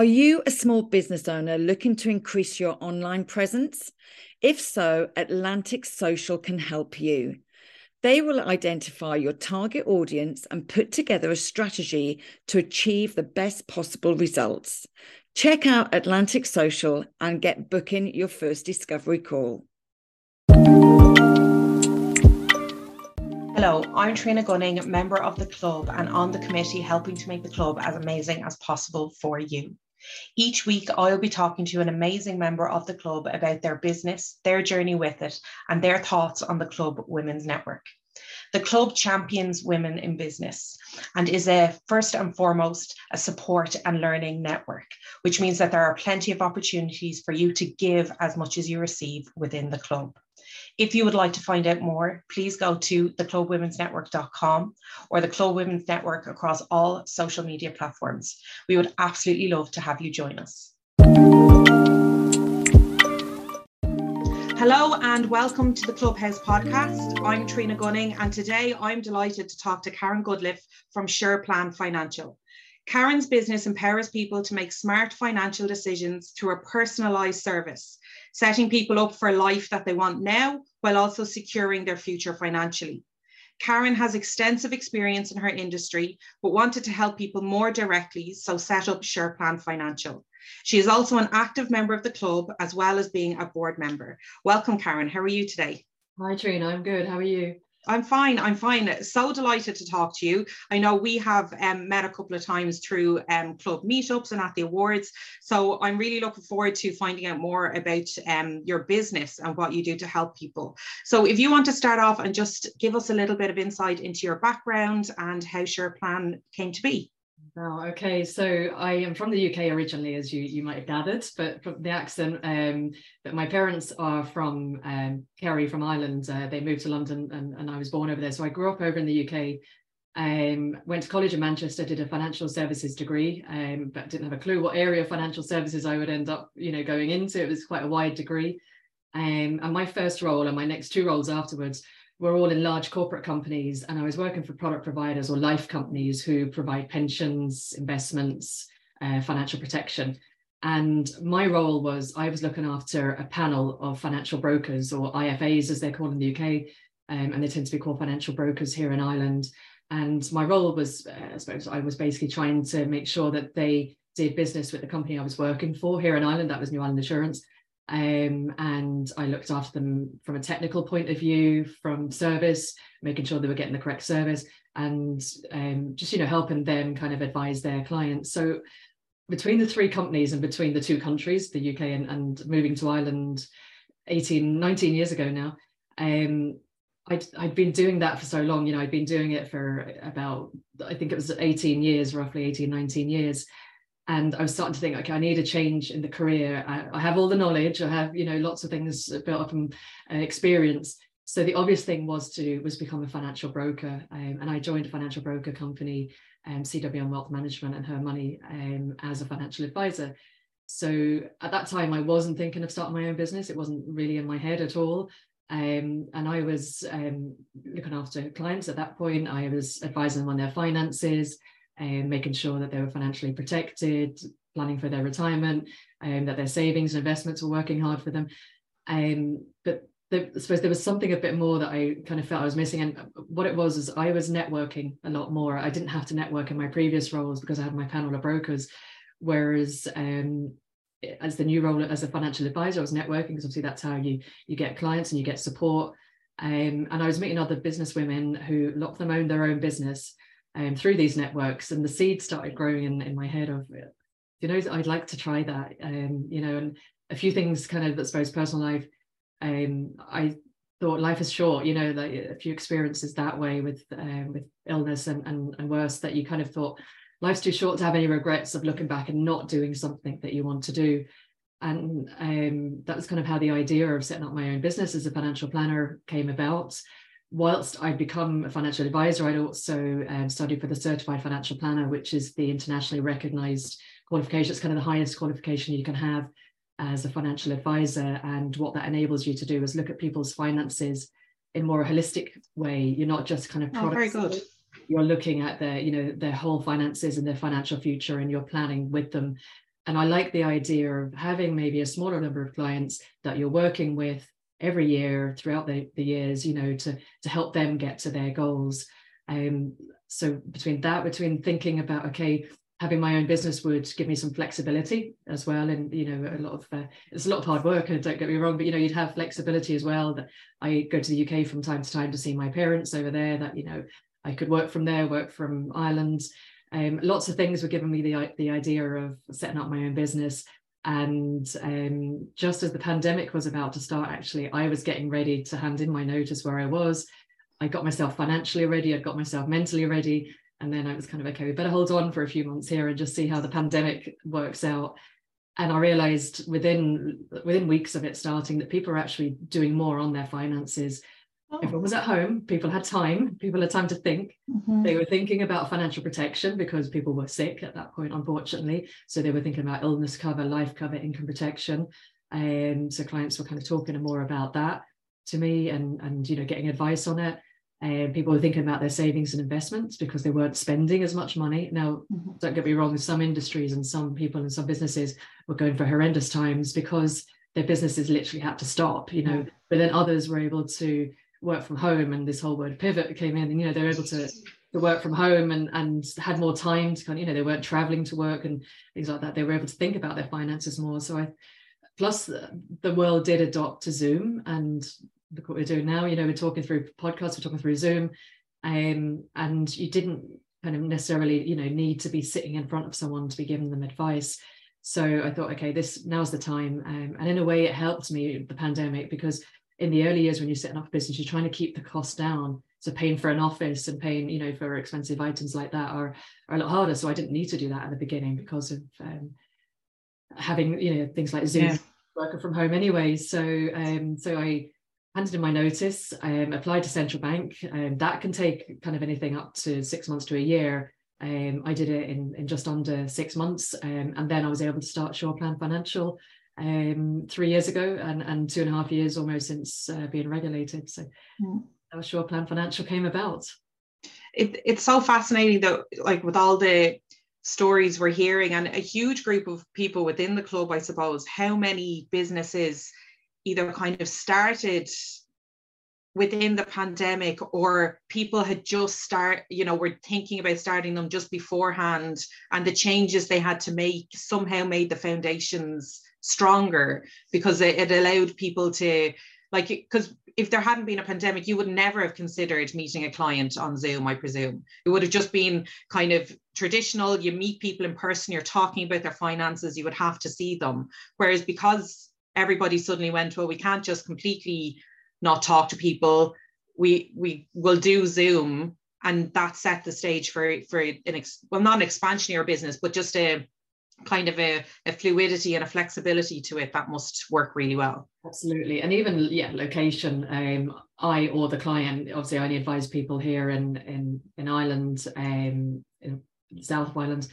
Are you a small business owner looking to increase your online presence? If so, Atlantic Social can help you. They will identify your target audience and put together a strategy to achieve the best possible results. Check out Atlantic Social and get booking your first discovery call. Hello, I'm Trina Gunning, member of the club and on the committee helping to make the club as amazing as possible for you. Each week, I'll be talking to an amazing member of the club about their business, their journey with it, and their thoughts on the Club Women's Network. The club champions women in business and is a first and foremost a support and learning network, which means that there are plenty of opportunities for you to give as much as you receive within the club. If you would like to find out more, please go to theclubwomensnetwork.com or the Club Women's Network across all social media platforms. We would absolutely love to have you join us. Hello and welcome to the Clubhouse podcast. I'm Trina Gunning and today I'm delighted to talk to Karen Goodliffe from SurePlan Financial. Karen's business empowers people to make smart financial decisions through a personalized service, setting people up for life that they want now while also securing their future financially. Karen has extensive experience in her industry, but wanted to help people more directly, so set up SurePlan Financial. She is also an active member of the club as well as being a board member. Welcome, Karen. How are you today? Hi, Trina. I'm good. How are you? I'm fine. I'm fine. So delighted to talk to you. I know we have um, met a couple of times through um, club meetups and at the awards. So I'm really looking forward to finding out more about um, your business and what you do to help people. So if you want to start off and just give us a little bit of insight into your background and how SurePlan came to be. Oh, okay. So I am from the UK originally, as you you might have gathered, but from the accent. Um, but my parents are from um, Kerry, from Ireland. Uh, they moved to London, and, and I was born over there. So I grew up over in the UK. Um, went to college in Manchester, did a financial services degree, um, but didn't have a clue what area of financial services I would end up, you know, going into. It was quite a wide degree. Um, and my first role and my next two roles afterwards were all in large corporate companies and I was working for product providers or life companies who provide pensions, investments, uh, financial protection. And my role was I was looking after a panel of financial brokers or IFAs as they're called in the UK, um, and they tend to be called financial brokers here in Ireland. And my role was, uh, I suppose, I was basically trying to make sure that they did business with the company I was working for here in Ireland. That was New Ireland Assurance, um, and I looked after them from a technical point of view, from service, making sure they were getting the correct service, and um, just you know helping them kind of advise their clients. So between the three companies and between the two countries, the UK and, and moving to Ireland 18, 19 years ago now, um, I'd, I'd been doing that for so long, you know, I'd been doing it for about, I think it was 18 years, roughly 18, 19 years and I was starting to think, okay, I need a change in the career. I, I have all the knowledge. I have, you know, lots of things built up from uh, experience. So the obvious thing was to was become a financial broker, um, and I joined a financial broker company, um, CWM Wealth Management, and Her Money um, as a financial advisor. So at that time, I wasn't thinking of starting my own business. It wasn't really in my head at all. Um, and I was um, looking after clients at that point. I was advising them on their finances, and making sure that they were financially protected, planning for their retirement, um, that their savings and investments were working hard for them. Um, but the, I suppose there was something a bit more that I kind of felt I was missing. And what it was is I was networking a lot more. I didn't have to network in my previous roles because I had my panel of brokers. Whereas um, as the new role as a financial advisor, I was networking because obviously that's how you you get clients and you get support. Um, and I was meeting other business women who a lot of them owned their own business um, through these networks and the seed started growing in, in my head of you know i'd like to try that um, you know and a few things kind of i suppose personal life um, i thought life is short you know like a few experiences that way with um, with illness and, and and worse that you kind of thought life's too short to have any regrets of looking back and not doing something that you want to do. And um, that was kind of how the idea of setting up my own business as a financial planner came about whilst I'd become a financial advisor, I'd also um, studied for the Certified Financial Planner, which is the internationally recognized qualification. It's kind of the highest qualification you can have as a financial advisor. And what that enables you to do is look at people's finances in more a holistic way. You're not just kind of products. Oh, very good. You're looking at their, you know, their whole finances and their financial future, and you're planning with them and I like the idea of having maybe a smaller number of clients that you're working with every year throughout the, the years, you know, to, to help them get to their goals. Um, so between that, between thinking about, okay, having my own business would give me some flexibility as well. And, you know, a lot of, uh, it's a lot of hard work and don't get me wrong, but, you know, you'd have flexibility as well that I go to the UK from time to time to see my parents over there that, you know, I could work from there, work from Ireland, um, lots of things were giving me the, the idea of setting up my own business. And um, just as the pandemic was about to start, actually, I was getting ready to hand in my notice where I was. I got myself financially ready, I got myself mentally ready. And then I was kind of okay, we better hold on for a few months here and just see how the pandemic works out. And I realized within within weeks of it starting that people are actually doing more on their finances Oh. Everyone was at home. People had time. People had time to think. Mm-hmm. They were thinking about financial protection because people were sick at that point, unfortunately. So they were thinking about illness cover, life cover, income protection. And um, so clients were kind of talking more about that to me and, and you know, getting advice on it. And um, people were thinking about their savings and investments because they weren't spending as much money. Now, mm-hmm. don't get me wrong, some industries and some people and some businesses were going for horrendous times because their businesses literally had to stop, you know, but then others were able to work from home and this whole word pivot came in and you know they were able to to work from home and and had more time to kind of you know they weren't traveling to work and things like that. They were able to think about their finances more. So i plus the, the world did adopt to zoom and look what we're doing now. You know we're talking through podcasts we're talking through zoom um, and you didn't kind of necessarily you know need to be sitting in front of someone to be giving them advice. So i thought okay this now's the time. Um, and in a way it helped me the pandemic because in the early years when you're setting up a business, you're trying to keep the cost down. So paying for an office and paying, you know, for expensive items like that are, are a lot harder. So I didn't need to do that at the beginning because of um, having, you know, things like Zoom yeah. working from home anyway. So um, so I handed in my notice, um, applied to central bank. Um, that can take kind of anything up to six months to a year. Um, I did it in, in just under six months. Um, and then I was able to start SurePlan Financial um, three years ago and, and two and a half years almost since uh, being regulated. So mm. our Plan Financial came about. It, it's so fascinating though, like with all the stories we're hearing and a huge group of people within the club, I suppose, how many businesses either kind of started within the pandemic or people had just start you know were thinking about starting them just beforehand and the changes they had to make somehow made the foundations stronger because it, it allowed people to like because if there hadn't been a pandemic you would never have considered meeting a client on zoom i presume. It would have just been kind of traditional. You meet people in person you're talking about their finances you would have to see them. Whereas because everybody suddenly went well we can't just completely not talk to people. We we will do zoom and that set the stage for for an ex, well not an expansion of your business but just a kind of a, a fluidity and a flexibility to it that must work really well. Absolutely. And even yeah location um i or the client obviously i only advise people here in in in ireland um in south ireland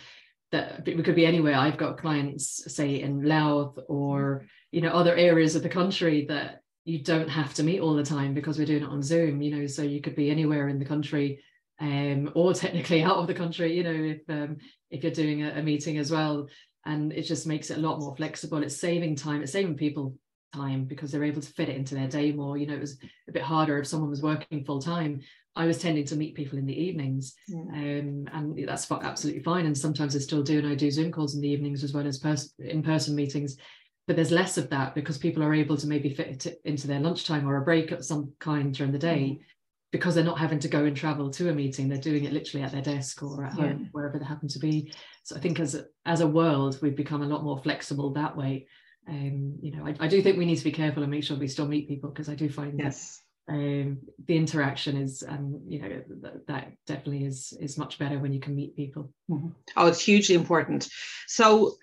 that we could be anywhere. I've got clients say in louth or you know other areas of the country that you don't have to meet all the time because we're doing it on zoom you know so you could be anywhere in the country um, or technically out of the country, you know, if um, if you're doing a, a, meeting as well. And it just makes it a lot more flexible. It's saving time, it's saving people time because they're able to fit it into their day more. You know, it was a bit harder if someone was working full time. I was tending to meet people in the evenings, um, and that's absolutely fine. And sometimes I still do, and I do Zoom calls in the evenings as well as pers- in-person meetings. But there's less of that because people are able to maybe fit it into their lunchtime or a break of some kind during the day. Mm because they're not having to go and travel to a meeting they're doing it literally at their desk or at home yeah. wherever they happen to be. So i think as a, as a world we've become a lot more flexible that way. Um you know I, I do think we need to be careful and make sure we still meet people because i do find yes. that, um the interaction is um you know that, that definitely is is much better when you can meet people. Mm-hmm. oh it's hugely important. So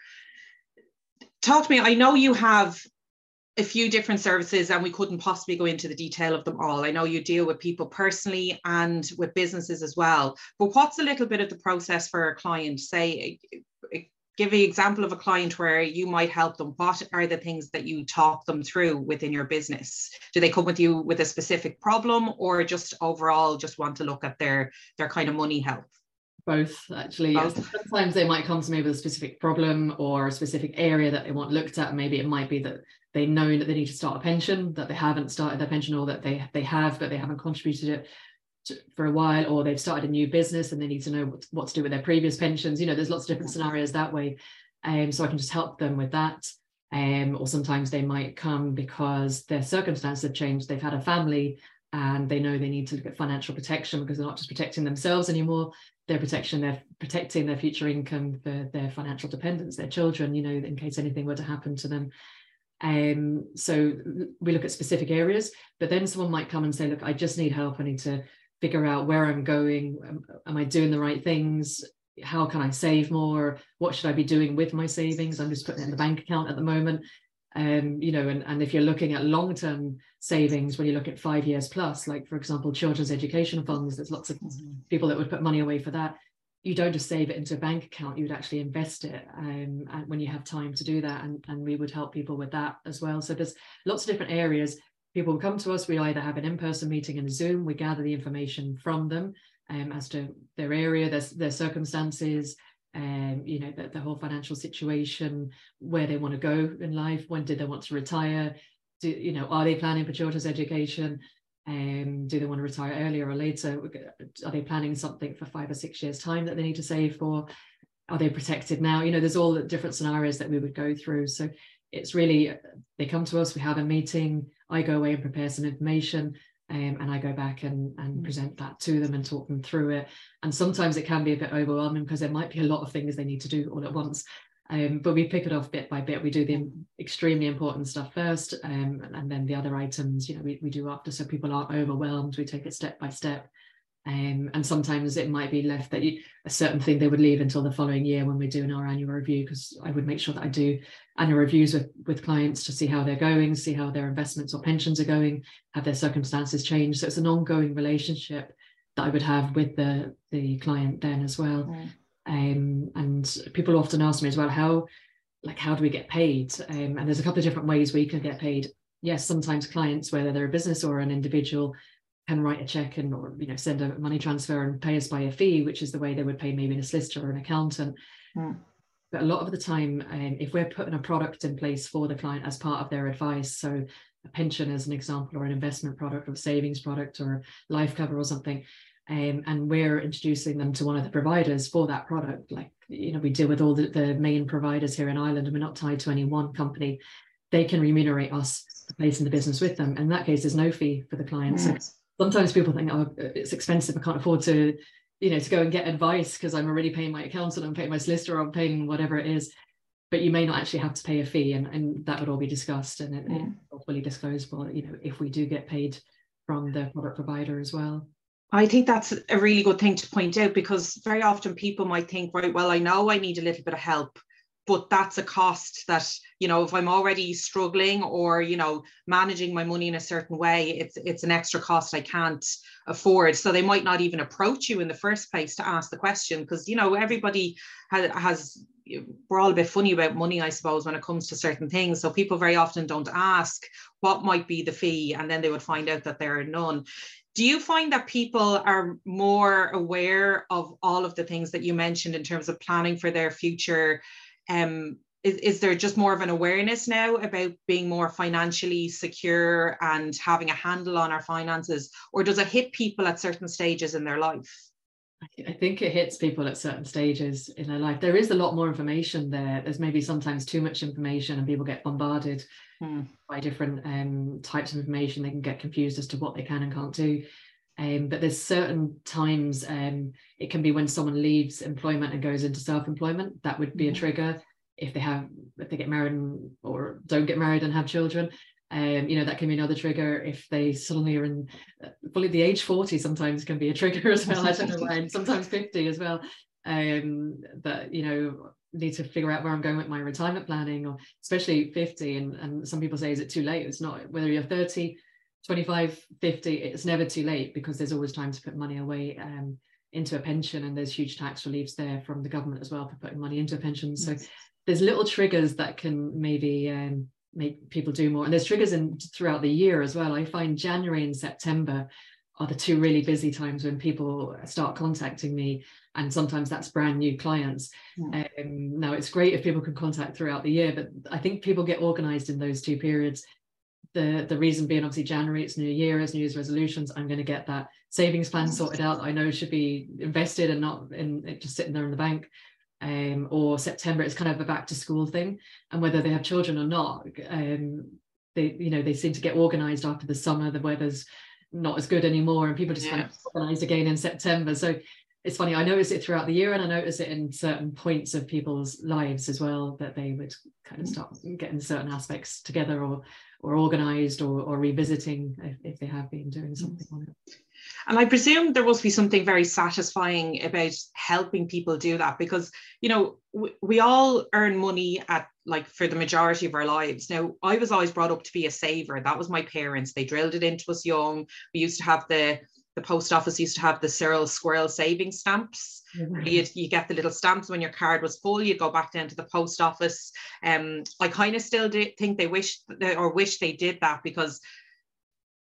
talk to me i know you have a few different services and we couldn't possibly go into the detail of them all. I know you deal with people personally and with businesses as well, but what's a little bit of the process for a client? Say, eh, give an example of a client where you might help them. What are the things that you talk them through within your business? Do they come with you with a specific problem or just overall just want to look at their, their kind of money health? Both actually. Both. sometimes they might come to me with a specific problem or a specific area that they want looked at. Maybe it might be that they know that they need to start a pension that they haven't started their pension or that they they have but they haven't contributed it to, for a while or they've started a new business and they need to know what, what to do with their previous pensions. You know there's lots of different scenarios that way. Um, so i can just help them with that. Um, or sometimes they might come because their circumstances have changed. They've had a family and they know they need to look at financial protection because they're not just protecting themselves anymore they're protection they're protecting their future income for their financial dependents their children you know in case anything were to happen to them. Um, so we look at specific areas but then someone might come and say look i just need help. I need to figure out where i'm going. Am, am i doing the right things? How can i save more? What should i be doing with my savings? I'm just putting it in the bank account at the moment um, you know, and, and if you're looking at long-term savings, when you look at five years plus, like for example, children's education funds, there's lots of mm-hmm. people that would put money away for that. You don't just save it into a bank account, you would actually invest it um, and when you have time to do that. And, and we would help people with that as well. So there's lots of different areas. People come to us, we either have an in-person meeting a Zoom, we gather the information from them um, as to their area, their, their circumstances, um, you know, the, the whole financial situation, where they want to go in life, when do they want to retire, do you know, are they planning for children's education? Um, do they want to retire earlier or later? Are they planning something for five or six years' time that they need to save for? Are they protected now? You know, there's all the different scenarios that we would go through. So it's really they come to us, we have a meeting, I go away and prepare some information, um, and I go back and, and mm. present that to them and talk them through it. And sometimes it can be a bit overwhelming because there might be a lot of things they need to do all at once. Um, but we pick it off bit by bit. We do the extremely important stuff first, um, and then the other items, you know, we, we do after, so people aren't overwhelmed. We take it step by step. Um, and sometimes it might be left that you, a certain thing they would leave until the following year when we're doing our annual review because I would make sure that I do annual reviews with, with clients to see how they're going, see how their investments or pensions are going, have their circumstances changed. So it's an ongoing relationship that I would have with the, the client then as well. Mm. Um, and people often ask me as well, how like how do we get paid? Um, and there's a couple of different ways we can get paid. Yes, sometimes clients, whether they're a business or an individual, can write a check and or you know send a money transfer and pay us by a fee, which is the way they would pay maybe a solicitor or an accountant. Mm. But a lot of the time, um, if we're putting a product in place for the client as part of their advice, so a pension as an example, or an investment product, or a savings product, or life cover or something, um, and we're introducing them to one of the providers for that product. Like you know, we deal with all the, the main providers here in Ireland, and we're not tied to any one company. They can remunerate us placing the business with them. In that case, there's no fee for the client. So sometimes people think, oh, it's expensive. I can't afford to, you know, to go and get advice because I'm already paying my accountant, I'm paying my solicitor, I'm paying whatever it is. But you may not actually have to pay a fee, and, and that would all be discussed and it, yeah. it mm. fully disclosable. You know, if we do get paid from the product provider as well. I think that's a really good thing to point out because very often people might think, right, well, I know I need a little bit of help, but that's a cost that you know if i'm already struggling or you know managing my money in a certain way it's it's an extra cost i can't afford. So they might not even approach you in the first place to ask the question because you know everybody has, has we're all a bit funny about money i suppose when it comes to certain things. So people very often don't ask what might be the fee and then they would find out that there are none. Do you find that people are more aware of all of the things that you mentioned in terms of planning for their future um, is, is there just more of an awareness now about being more financially secure and having a handle on our finances or does it hit people at certain stages in their life I think it hits people at certain stages in their life. There is a lot more information there. There's maybe sometimes too much information, and people get bombarded hmm. by different um, types of information. They can get confused as to what they can and can't do. Um, but there's certain times um, it can be when someone leaves employment and goes into self-employment. That would be a mm-hmm. trigger if they have if they get married and, or don't get married and have children. Um, you know that can be another trigger if they suddenly are in uh, fully the age 40 sometimes can be a trigger as well i don't know why sometimes 50 as well um that you know need to figure out where i'm going with my retirement planning or especially 50 and, and some people say is it too late it's not whether you're 30 25 50 it's never too late because there's always time to put money away um, into a pension and there's huge tax reliefs there from the government as well for putting money into a pension. So yes. there's little triggers that can maybe um, make people do more. And there's triggers in throughout the year as well. I find january and september are the two really busy times when people start contacting me and sometimes that's brand new clients. Yeah. um, now it's great if people can contact throughout the year but i think people get organized in those two periods the the reason being obviously january it's new year as new year's resolutions i'm going to get that savings plan sorted out i know should be invested and not in just sitting there in the bank um, or september it's kind of a back to school thing. And whether they have children or not um, they you know they seem to get organized after the summer the weather's not as good anymore and people just yeah. kind of organize again in september. So it's funny i notice it throughout the year and i notice it in certain points of people's lives as well that they would kind of start getting certain aspects together or or organized or, or revisiting if, if they have been doing something on it and I presume there must be something very satisfying about helping people do that because, you know, we, we all earn money at like for the majority of our lives. Now, I was always brought up to be a saver. That was my parents. They drilled it into us young. We used to have the the post office used to have the Cyril Squirrel saving stamps. Mm-hmm. You, you get the little stamps when your card was full. You go back down to the post office. Um, I kind of still do think they wish or wish they did that because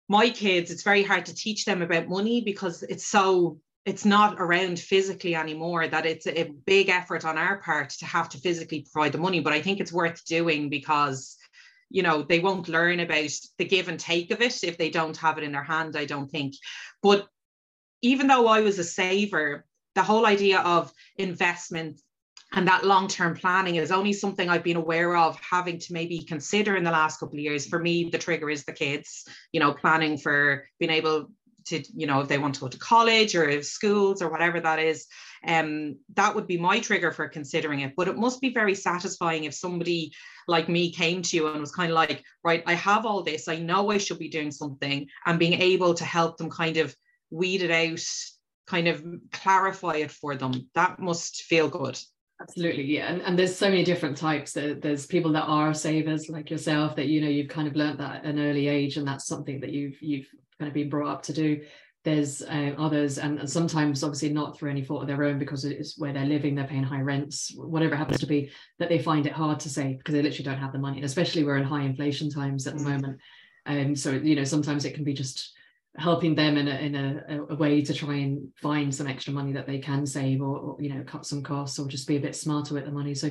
my kids, it's very hard to teach them about money because it's so it's not around physically anymore that it's a big effort on our part to have to physically provide the money but i think it's worth doing because you know they won't learn about the give and take of it if they don't have it in their hand i don't think but even though i was a saver the whole idea of investment and that long-term planning is only something I've been aware of having to maybe consider in the last couple of years. For me, the trigger is the kids, you know, planning for being able to, you know, if they want to go to college or if schools or whatever that is. Um, that would be my trigger for considering it. But it must be very satisfying if somebody like me came to you and was kind of like, right, I have all this, I know I should be doing something, and being able to help them kind of weed it out, kind of clarify it for them. That must feel good. Absolutely, yeah, and, and there's so many different types. There's people that are savers like yourself that you know you've kind of learned that at an early age, and that's something that you've you've kind of been brought up to do. There's uh, others, and, and sometimes obviously not through any fault of their own because it's where they're living, they're paying high rents, whatever it happens to be, that they find it hard to save because they literally don't have the money, and especially we're in high inflation times at the mm. moment. Um, so you know sometimes it can be just helping them in a in a, a, way to try and find some extra money that they can save or, or, you know cut some costs or just be a bit smarter with the money so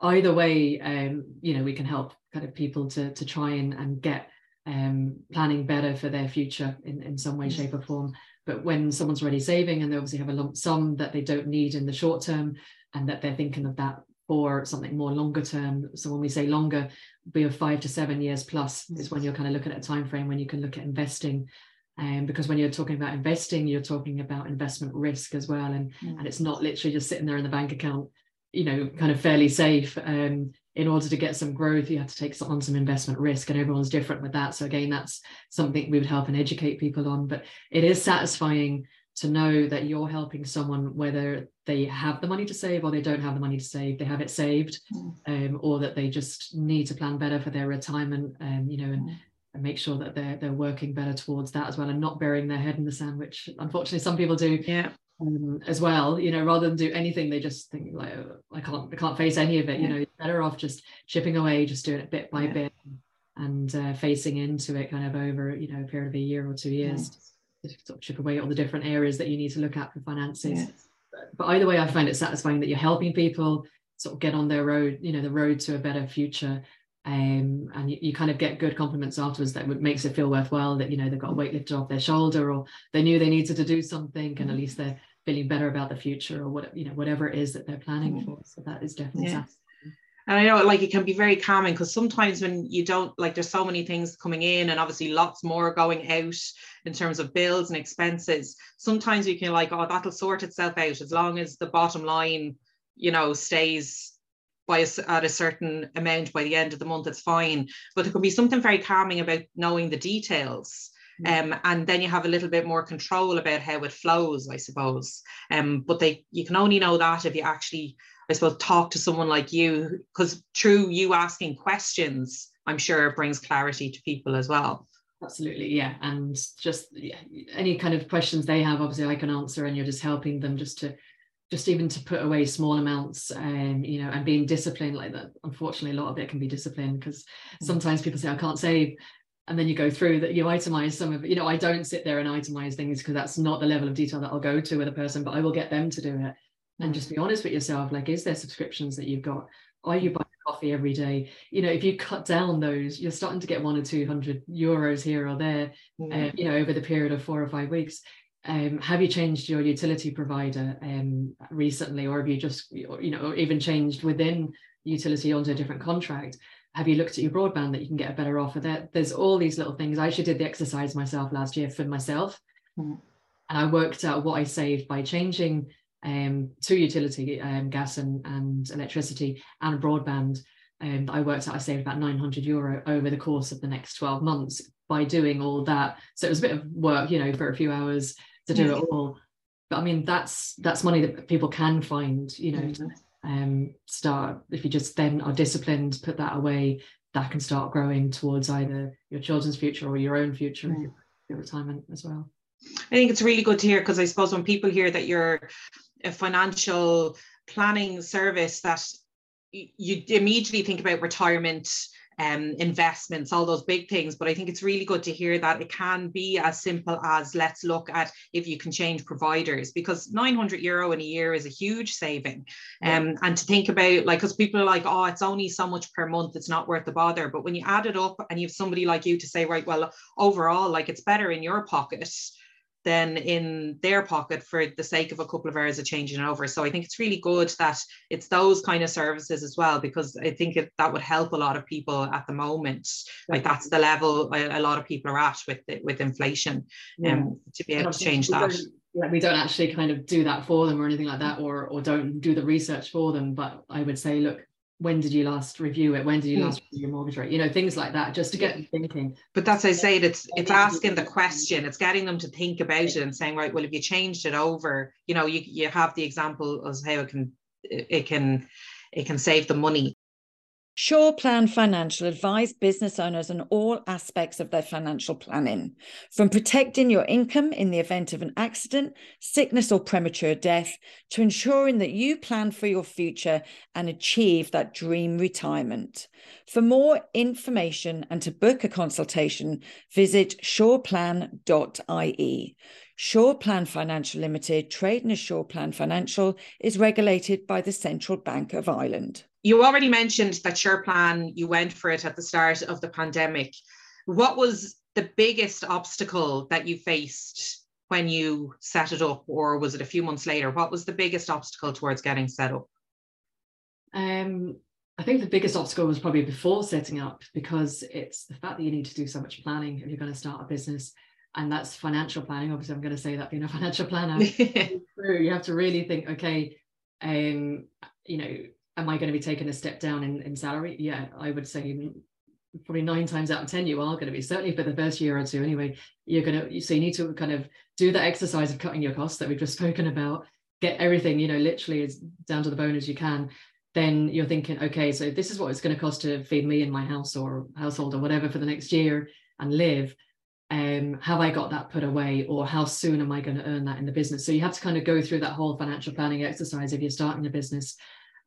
either way um you know we can help kind of people to to try and, and get um planning better for their future in in some way shape or form. But when someone's already saving and they obviously have a lump sum that they don't need in the short term and that they're thinking of that for something more longer term so when we say longer be of five to seven years plus is when you're kind of looking at a time frame when you can look at investing. Um, because when you're talking about investing, you're talking about investment risk as well, and and it's not literally just sitting there in the bank account, you know, kind of fairly safe. Um, in order to get some growth, you have to take on some investment risk, and everyone's different with that. So again, that's something we would help and educate people on. But it is satisfying to know that you're helping someone whether they have the money to save or they don't have the money to save they have it saved mm. um, or that they just need to plan better for their retirement um, you know and, mm and make sure that they're they're working better towards that as well and not burying their head in the sand which unfortunately some people do yeah um, as well you know rather than do anything they just think like oh, i can't i can't face any of it yeah. you know you're better off just chipping away just doing it bit by yeah. bit and uh, facing into it kind of over you know a period of a year or two years yeah. to sort of chip away at all the different areas that you need to look at for finances but either way i find it satisfying that you're helping people sort of get on their road you know the road to a better future um, and you, you, kind of get good compliments afterwards that makes it feel worthwhile that you know they've got a weight lifted off their shoulder or they knew they needed to do something and at least they're feeling better about the future or what you know whatever it is that they're planning mm. for so that is definitely yeah. and I know like it can be very calming because sometimes when you don't like there's so many things coming in and obviously lots more going out in terms of bills and expenses sometimes you can like oh that'll sort itself out as long as the bottom line you know stays by a, at a certain amount by the end of the month, it's fine. But there can be something very calming about knowing the details. Mm. Um, and then you have a little bit more control about how it flows, I suppose. Um, but they you can only know that if you actually, I suppose, talk to someone like you, because through you asking questions, I'm sure it brings clarity to people as well. Absolutely, yeah. And just yeah, any kind of questions they have, obviously I can answer, and you're just helping them just to just even to put away small amounts um, you know and being disciplined like that unfortunately a lot of it can be disciplined because mm. sometimes people say i can't save and then you go through that you itemize some of it you know i don't sit there and itemize things because that's not the level of detail that i'll go to with a person but i will get them to do it and mm. just be honest with yourself like is there subscriptions that you've got are you buying coffee every day you know if you cut down those you're starting to get one or two hundred euros here or there mm. uh, you know over the period of four or five weeks um, have you changed your utility provider um, recently or have you just you know even changed within utility onto a different contract? Have you looked at your broadband that you can get a better offer? There there's all these little things. I actually did the exercise myself last year for myself. Mm. and i worked out what i saved by changing um, to utility um, gas and, and electricity and broadband. And um, i worked out i saved about 900 euro over the course of the next 12 months by doing all that. So it was a bit of work you know for a few hours to do it all but i mean that's that's money that people can find you know mm-hmm. um start if you just then are disciplined put that away that can start growing towards either your children's future or your own future mm. your, your retirement as well i think it's really good to hear because i suppose when people hear that you're a financial planning service that you immediately think about retirement um, investments, all those big things. But I think it's really good to hear that it can be as simple as let's look at if you can change providers because 900 euro in a year is a huge saving. Um, and to think about like, because people are like, oh, it's only so much per month, it's not worth the bother. But when you add it up and you have somebody like you to say, right, well, overall, like it's better in your pocket than in their pocket for the sake of a couple of hours of changing over. So I think it's really good that it's those kind of services as well, because I think it, that would help a lot of people at the moment. Like that's the level a, a lot of people are at with with inflation, yeah. um, to be able to change that. Yeah, we don't actually kind of do that for them or anything like that, or or don't do the research for them. But I would say, look, when did you last review it? When did you hmm. last review your mortgage rate? You know things like that just to get them thinking. But that's i say it's it's asking the question. It's getting them to think about it and saying right well if you changed it over you know you, you have the example of how it can it can it can save the money Sure Plan Financial advise business owners on all aspects of their financial planning, from protecting your income in the event of an accident, sickness, or premature death, to ensuring that you plan for your future and achieve that dream retirement. For more information and to book a consultation, visit sureplan.ie. Sure Plan Financial Limited, trading as Sure Plan Financial, is regulated by the Central Bank of Ireland you already mentioned that SurePlan, you went for it at the start of the pandemic. What was the biggest obstacle that you faced when you set it up, or was it a few months later? What was the biggest obstacle towards getting set up? Um, I think the biggest obstacle was probably before setting up because it's the fact that you need to do so much planning if you're going to start a business. And that's financial planning. Obviously, I'm going to say that being a financial planner, you have to really think, okay, um, you know, am I going to be taking a step down in, in salary? Yeah, I would say probably nine times out of 10, you are going to be, certainly for the first year or two anyway, you're going to, so you need to kind of do that exercise of cutting your costs that we've just spoken about, get everything, you know, literally as down to the bone as you can. Then you're thinking, okay, so this is what it's going to cost to feed me in my house or household or whatever for the next year and live. Um, have I got that put away or how soon am I going to earn that in the business? So you have to kind of go through that whole financial planning exercise if you're starting a business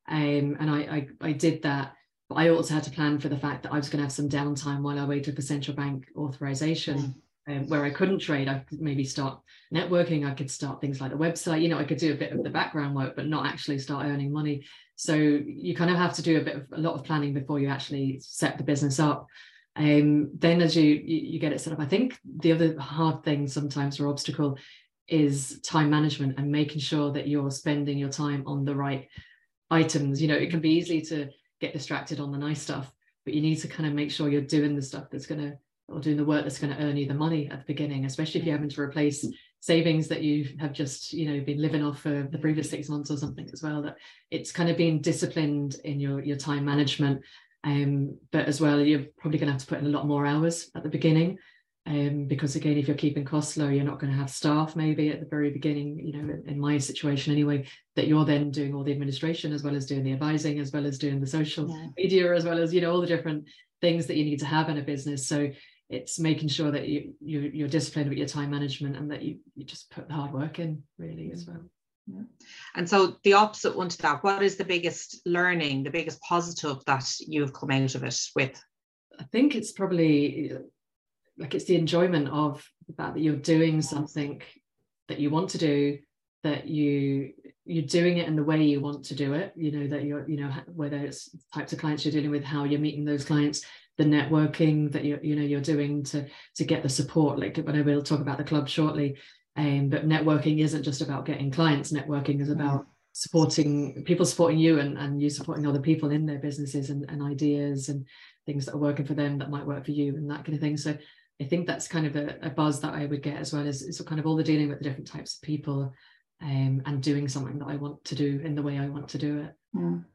um, and I, I, I did that. But I also had to plan for the fact that I was going to have some downtime while I waited for central bank authorization. Mm. Um, where I couldn't trade, I could maybe start networking. I could start things like the website. You know, I could do a bit of the background work, but not actually start earning money. So you kind of have to do a bit of a lot of planning before you actually set the business up. Um, then as you, you you get it set up, I think the other hard thing sometimes or obstacle is time management and making sure that you're spending your time on the right items you know it can be easy to get distracted on the nice stuff but you need to kind of make sure you're doing the stuff that's going to or doing the work that's going to earn you the money at the beginning especially if you're having to replace savings that you have just you know been living off for the previous six months or something as well that it's kind of being disciplined in your your time management. Um, but as well you're probably going to have to put in a lot more hours at the beginning um, because again if you're keeping costs low you're not going to have staff maybe at the very beginning you know in my situation anyway that you're then doing all the administration as well as doing the advising as well as doing the social yeah. media as well as you know all the different things that you need to have in a business so it's making sure that you, you you're disciplined with your time management and that you you just put the hard work in really as well yeah. And so the opposite one to that, what is the biggest learning, the biggest positive that you've come out of it with? I think it's probably like it's the enjoyment of the fact that you're doing something that you want to do that you you're doing it in the way you want to do it you know that you're you know whether it's types of clients you're dealing with how you're meeting those clients the networking that you you know you're doing to to get the support. Like I know we'll talk about the club shortly um, but networking isn't just about getting clients. Networking is about supporting people supporting you and, and you supporting other people in their businesses and, and ideas and things that are working for them that might work for you and that kind of thing. So I think that's kind of a, a buzz that I would get as well as, is kind of all the dealing with the different types of people um, and doing something that I want to do in the way I want to do it. Mm.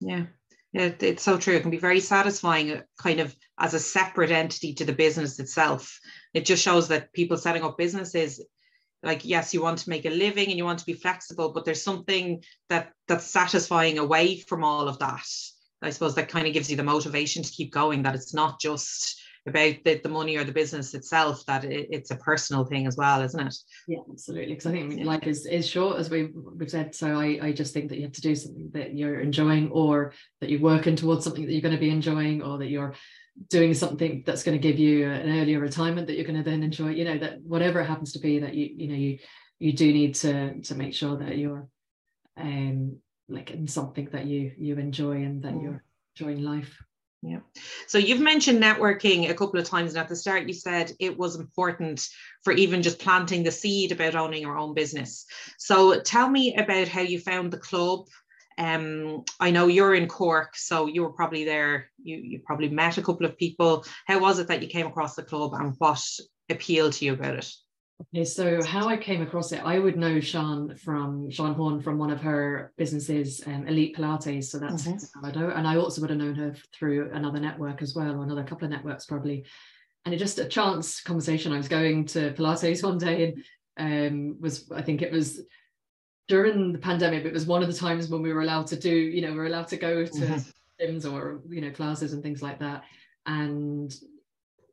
Yeah. Yeah, it's so true. It can be very satisfying, uh, kind of as a separate entity to the business itself. It just shows that people setting up businesses, like yes, you want to make a living and you want to be flexible, but there's something that that's satisfying away from all of that. I suppose that kind of gives you the motivation to keep going. That it's not just about the, the money or the business itself that it, it's a personal thing as well isn't it? Yeah absolutely. Because i think life is, is short as we, we've said so I, I just think that you have to do something that you're enjoying or that you're working towards something that you're going to be enjoying or that you're doing something that's going to give you an earlier retirement that you're going to then enjoy you know that whatever it happens to be that you you know you you do need to to make sure that you're um like in something that you you enjoy and that mm. you're enjoying life yeah. So you've mentioned networking a couple of times, and at the start you said it was important for even just planting the seed about owning your own business. So tell me about how you found the club. Um, I know you're in Cork, so you were probably there. You you probably met a couple of people. How was it that you came across the club, and what appealed to you about it? Okay, so how I came across it, I would know Sean from Sean Horn from one of her businesses, um, Elite Pilates. So that's mm-hmm. I know, and I also would have known her through another network as well, or another couple of networks probably. And it just a chance conversation. I was going to Pilates one day, and um, was I think it was during the pandemic. But it was one of the times when we were allowed to do, you know, we we're allowed to go to mm-hmm. gyms or you know classes and things like that. And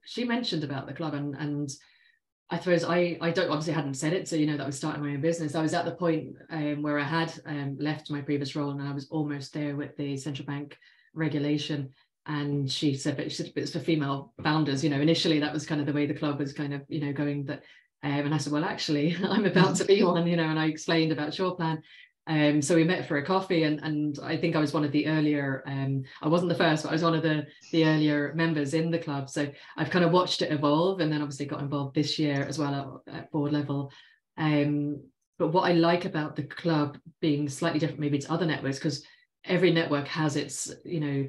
she mentioned about the club and and I suppose I I don't obviously hadn't said it, so you know that I was starting my own business. I was at the point um, where I had um, left my previous role and I was almost there with the central bank regulation. And she said, but she said but it's for female founders. You know, initially that was kind of the way the club was kind of you know going. That um, and I said, well, actually, I'm about to be one. You know, and I explained about Sureplan, um, so we met for a coffee, and and I think I was one of the earlier. Um, I wasn't the first, but I was one of the the earlier members in the club. So I've kind of watched it evolve, and then obviously got involved this year as well at, at board level. Um, but what I like about the club being slightly different, maybe to other networks, because every network has its you know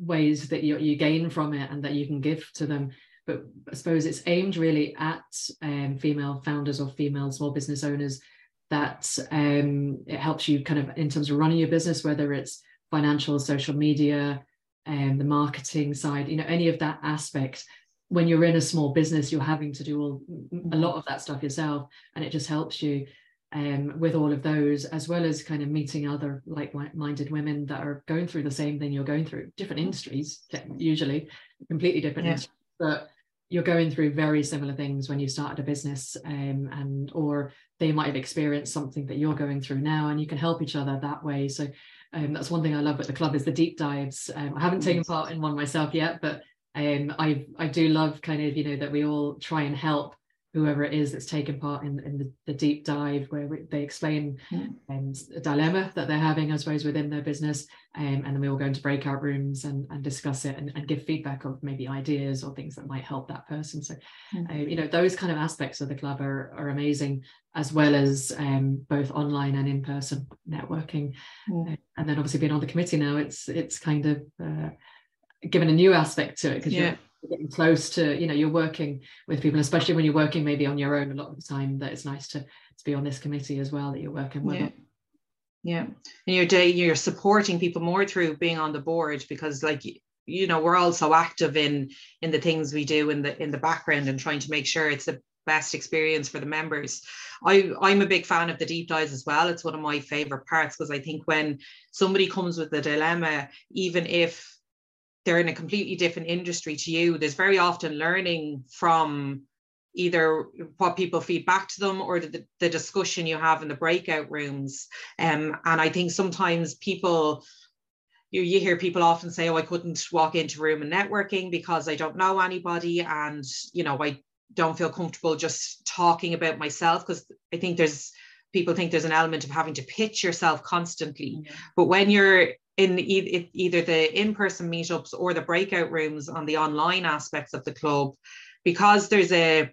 ways that you you gain from it and that you can give to them. But I suppose it's aimed really at um, female founders or female small business owners that um, it helps you kind of in terms of running your business, whether it's financial, social media, and um, the marketing side, you know, any of that aspect. When you're in a small business, you're having to do all a lot of that stuff yourself, and it just helps you um, with all of those, as well as kind of meeting other like-minded women that are going through the same thing you're going through, different industries, usually completely different yeah. industries, but you're going through very similar things when you started a business um, and or they might have experienced something that you're going through now and you can help each other that way. So um, that's one thing i love at the club is the deep dives. Um, i haven't taken part in one myself yet but um, i i do love kind of you know that we all try and help whoever it is that's taken part in, in the, the deep dive where they explain mm. um, a dilemma that they're having, I suppose, within their business. Um, and then we all go into breakout rooms and, and discuss it and, and, give feedback of maybe ideas or things that might help that person. So, uh, you know, those kind of aspects of the club are, are amazing, as well as um, both online and in-person networking. Mm. Uh, and then obviously being on the committee now, it's it's kind of uh, given a new aspect to it because yeah. you're getting close to you know you're working with people especially when you're working maybe on your own a lot of the time that it's nice to to be on this committee as well that you're working with. Yeah. yeah. And you're day you're supporting people more through being on the board because like you know we're all so active in in the things we do in the in the background and trying to make sure it's the best experience for the members. I i'm a big fan of the deep dives as well. It's one of my favorite parts because i think when somebody comes with a dilemma even if they're in a completely different industry to you. There's very often learning from either what people feed back to them or the, the discussion you have in the breakout rooms. Um, and i think sometimes people you, you hear people often say, oh, I couldn't walk into room and networking because I don't know anybody and, you know, I don't feel comfortable just talking about myself. Because I think there's people think there's an element of having to pitch yourself constantly. Yeah. But when you're in e- either the in-person meetups or the breakout rooms on the online aspects of the club, because there's a,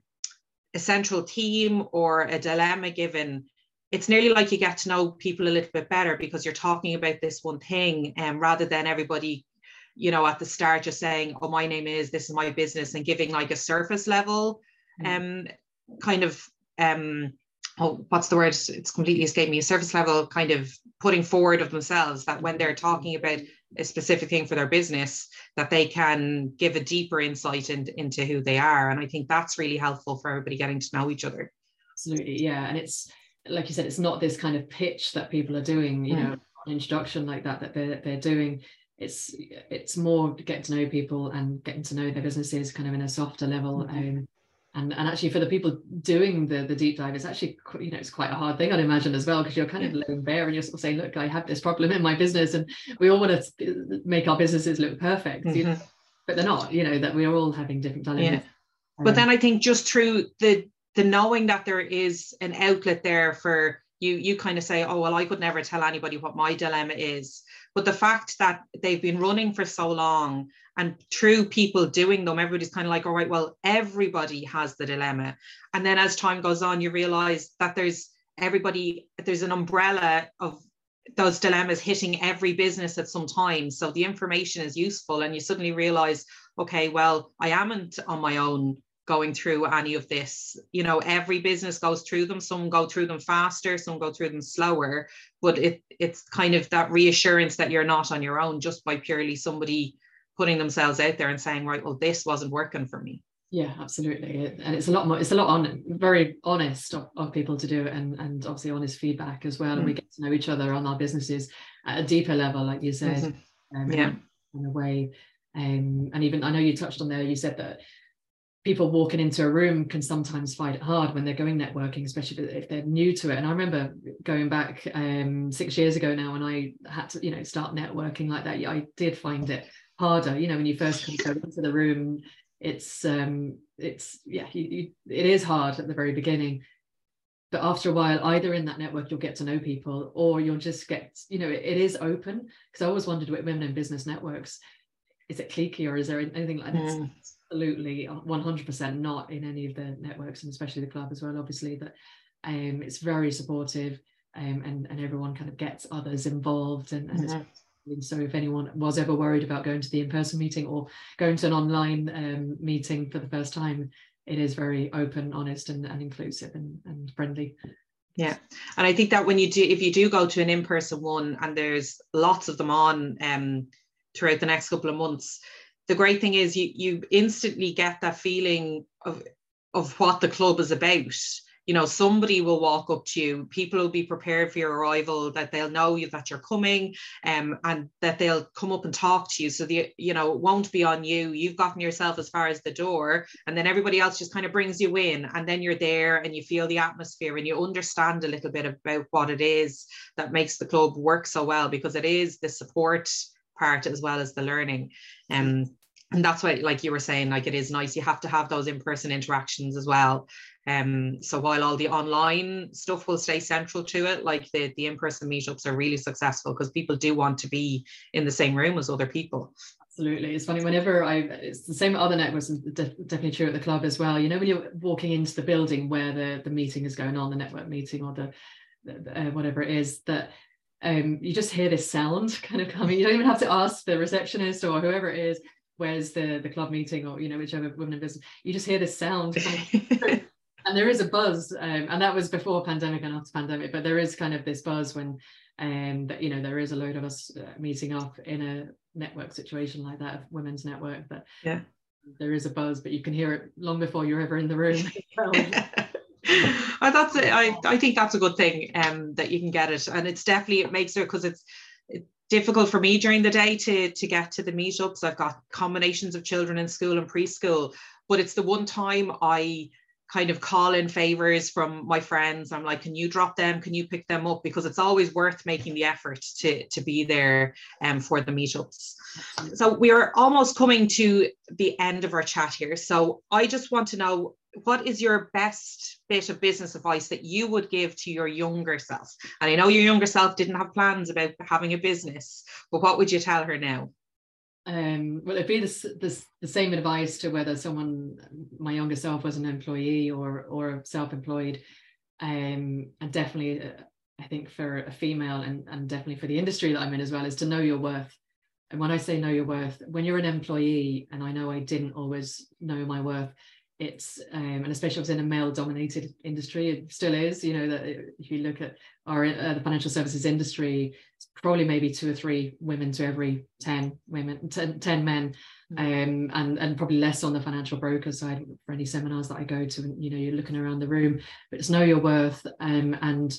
a central theme or a dilemma given, it's nearly like you get to know people a little bit better because you're talking about this one thing um, rather than everybody you know at the start just saying oh my name is this is my business and giving like a surface level mm. um kind of um oh what's the word it's completely escaped me a surface level kind of putting forward of themselves that when they're talking about a specific thing for their business that they can give a deeper insight in, into who they are and i think that's really helpful for everybody getting to know each other absolutely yeah and it's like you said, it's not this kind of pitch that people are doing, you mm. know, an introduction like that that they're they're doing. It's it's more getting to know people and getting to know their businesses kind of in a softer level. Mm. Um, and, and actually for the people doing the the deep dive, it's actually you know it's quite a hard thing I'd imagine as well because you're kind of laying bare and you're sort of saying, look, I have this problem in my business, and we all want to make our businesses look perfect, mm-hmm. you know? but they're not. You know that we are all having different challenges. Yeah. But um, then I think just through the the knowing that there is an outlet there for you you kind of say oh well i could never tell anybody what my dilemma is but the fact that they've been running for so long and through people doing them everybody's kind of like all right well everybody has the dilemma. And then as time goes on you realize that there's everybody there's an umbrella of those dilemmas hitting every business at some time. So the information is useful and you suddenly realize okay well i amn't on my own going through any of this. You know, every business goes through them. Some go through them faster, some go through them slower. But it it's kind of that reassurance that you're not on your own just by purely somebody putting themselves out there and saying, right, well, this wasn't working for me. Yeah, absolutely. And it's a lot more, it's a lot on very honest of, of people to do it and, and obviously honest feedback as well. Mm. And we mm. get to know each other on our businesses at a deeper level, like you said. Mm-hmm. Um, yeah. In a way. Um, and even I know you touched on there, you said that people walking into a room can sometimes find it hard when they're going networking, especially if they're new to it. And I remember going back um, six years ago now, when I had to, you know, start networking like that. I did find it harder. You know, when you first come into the room, it's um, it's yeah, you, you, it is hard at the very beginning. But after a while, either in that network you'll get to know people, or you'll just get, you know, it, it is open. Because I always wondered with women in business networks, is it cliquey or is there anything like that? Mm absolutely 100% not in any of the networks and especially the club as well obviously that um, it's very supportive um, and, and everyone kind of gets others involved and, and mm-hmm. so if anyone was ever worried about going to the in-person meeting or going to an online um, meeting for the first time it is very open honest and, and inclusive and, and friendly. Yeah. And i think that when you do if you do go to an in-person one and there's lots of them on um, throughout the next couple of months the great thing is you you instantly get that feeling of of what the club is about. You know somebody will walk up to you people will be prepared for your arrival that they'll know you that you're coming um, and that they'll come up and talk to you. So the you know it won't be on you. You've gotten yourself as far as the door and then everybody else just kind of brings you in and then you're there and you feel the atmosphere and you understand a little bit about what it is that makes the club work so well because it is the support part as well as the learning. Um, and that's why, like you were saying, like it is nice. You have to have those in-person interactions as well. Um, so while all the online stuff will stay central to it, like the, the in-person meetups are really successful because people do want to be in the same room as other people. Absolutely. It's funny whenever I, it's the same other networks, definitely true at the club as well. You know, when you're walking into the building where the, the meeting is going on, the network meeting or the, the uh, whatever it is, that um, you just hear this sound kind of coming. You don't even have to ask the receptionist or whoever it is, where's the the club meeting or you know whichever women in business. You just hear this sound. and there is a buzz, um, and that was before pandemic and after pandemic. But there is kind of this buzz when, um, that you know there is a load of us uh, meeting up in a network situation like that, a women's network. That yeah, there is a buzz, but you can hear it long before you're ever in the room. oh, that's it. I, I think that's a good thing um, that you can get it. And it's definitely, it makes it because it's, it's difficult for me during the day to, to get to the meetups. I've got combinations of children in school and preschool, but it's the one time I kind of call in favors from my friends. I'm like, can you drop them? Can you pick them up? Because it's always worth making the effort to, to be there um, for the meetups. So we are almost coming to the end of our chat here. So I just want to know what is your best bit of business advice that you would give to your younger self? And I know your younger self didn't have plans about having a business, but what would you tell her now? um, well, it'd be the, the, the same advice to whether someone, my younger self, was an employee or or self-employed, um, and definitely, uh, I think for a female and and definitely for the industry that I'm in as well, is to know your worth. And when I say know your worth, when you're an employee, and I know I didn't always know my worth, it's um, and especially if it's in a male dominated industry it still is you know that if you look at our uh, the financial services industry it's probably maybe two or three women to every 10 women 10, 10 men mm. um, and and probably less on the financial broker side for any seminars that I go to and you know you're looking around the room but it's know your worth um, and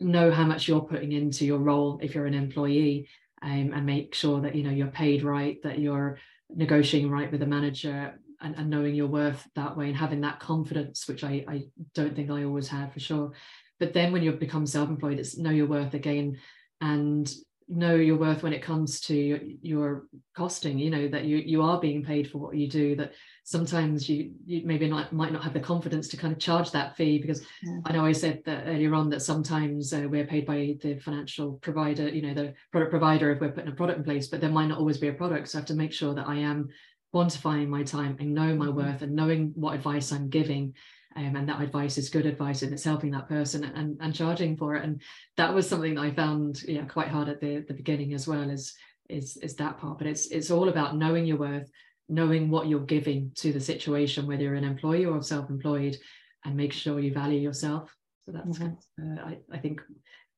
know how much you're putting into your role if you're an employee um, and make sure that you know you're paid right that you're negotiating right with the manager and, and knowing your worth that way and having that confidence, which I, I don't think I always had for sure. But then when you become self-employed, it's know your worth again and know your worth when it comes to your, your costing, you know, that you you are being paid for what you do, that sometimes you you maybe not might not have the confidence to kind of charge that fee because yeah. I know I said that earlier on that sometimes uh, we're paid by the financial provider, you know, the product provider if we're putting a product in place, but there might not always be a product. So I have to make sure that I am quantifying my time and know my mm-hmm. worth and knowing what advice I'm giving um, and that advice is good advice and it's helping that person and, and charging for it and that was something that I found yeah quite hard at the, the beginning as well is is is that part but it's it's all about knowing your worth knowing what you're giving to the situation whether you're an employee or self-employed and make sure you value yourself so that's mm-hmm. uh, I, I think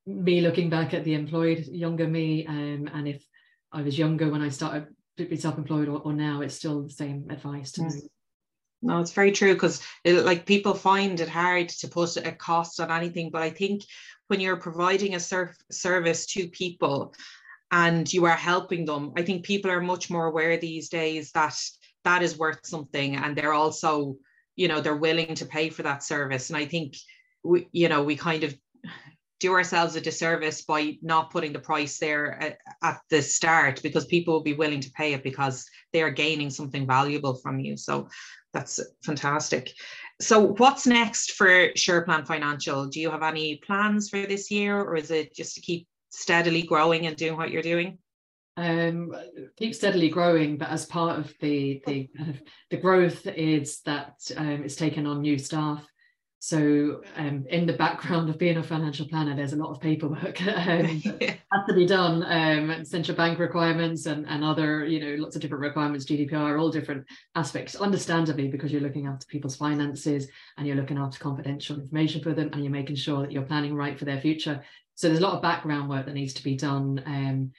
me looking back at the employed younger me um, and if I was younger when I started be self-employed or, or now it's still the same advice to yes. me mm. no it's very true because like people find it hard to put a cost on anything but i think when you're providing a ser- service to people and you are helping them i think people are much more aware these days that that is worth something and they're also you know they're willing to pay for that service and i think we you know we kind of do ourselves a disservice by not putting the price there at, at, the start because people will be willing to pay it because they are gaining something valuable from you. So that's fantastic. So what's next for SurePlan Financial? Do you have any plans for this year or is it just to keep steadily growing and doing what you're doing? Um, keep steadily growing, but as part of the the the growth is that um, it's taken on new staff so um, in the background of being a financial planner, there's a lot of paperwork um, yeah. has to be done. Um, central bank requirements and, and other, you know, lots of different requirements, GDPR, all different aspects, understandably, because you're looking after people's finances and you're looking after confidential information for them and you're making sure that you're planning right for their future. So there's a lot of background work that needs to be done um,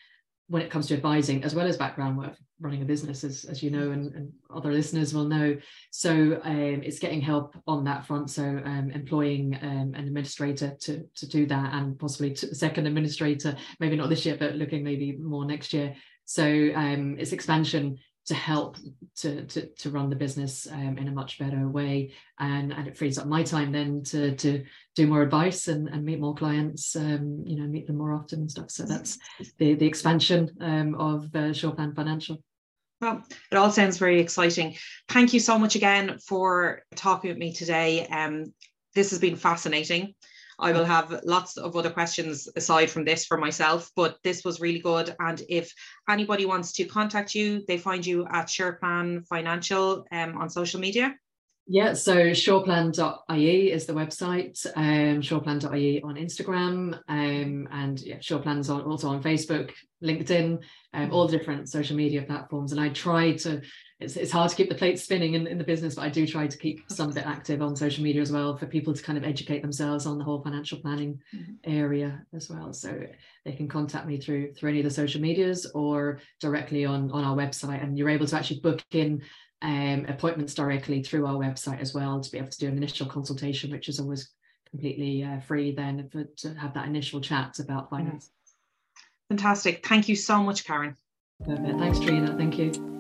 when it comes to advising, as well as background work running a business, as, as you know, and, and other listeners will know. So um, it's getting help on that front. So um, employing um, an administrator to, to do that and possibly a second administrator, maybe not this year, but looking maybe more next year. So um, it's expansion to help to, to, to run the business um, in a much better way. And, and it frees up my time then to, to do more advice and, and meet more clients, um, you know, meet them more often and stuff. So that's the, the expansion um, of uh, SurePlan Financial. Well, it all sounds very exciting. Thank you so much again for talking with me today. Um, this has been fascinating. I will have lots of other questions aside from this for myself, but this was really good. And if anybody wants to contact you, they find you at SurePlan Financial um, on social media. Yeah, so sureplan.ie is the website, um, sureplan.ie on Instagram, um, and yeah, sureplan's on, also on Facebook, LinkedIn, um, all the different social media platforms. And I try to, it's, it's hard to keep the plates spinning in, in the business, but I do try to keep some of it active on social media as well for people to kind of educate themselves on the whole financial planning mm-hmm. area as well. So they can contact me through through any of the social medias or directly on, on our website. And you're able to actually book in um, appointments directly through our website as well to be able to do an initial consultation, which is always completely uh, free then for, to have that initial chat about finance. Fantastic. Thank you so much, Karen. Perfect. Thanks, Trina. Thank you.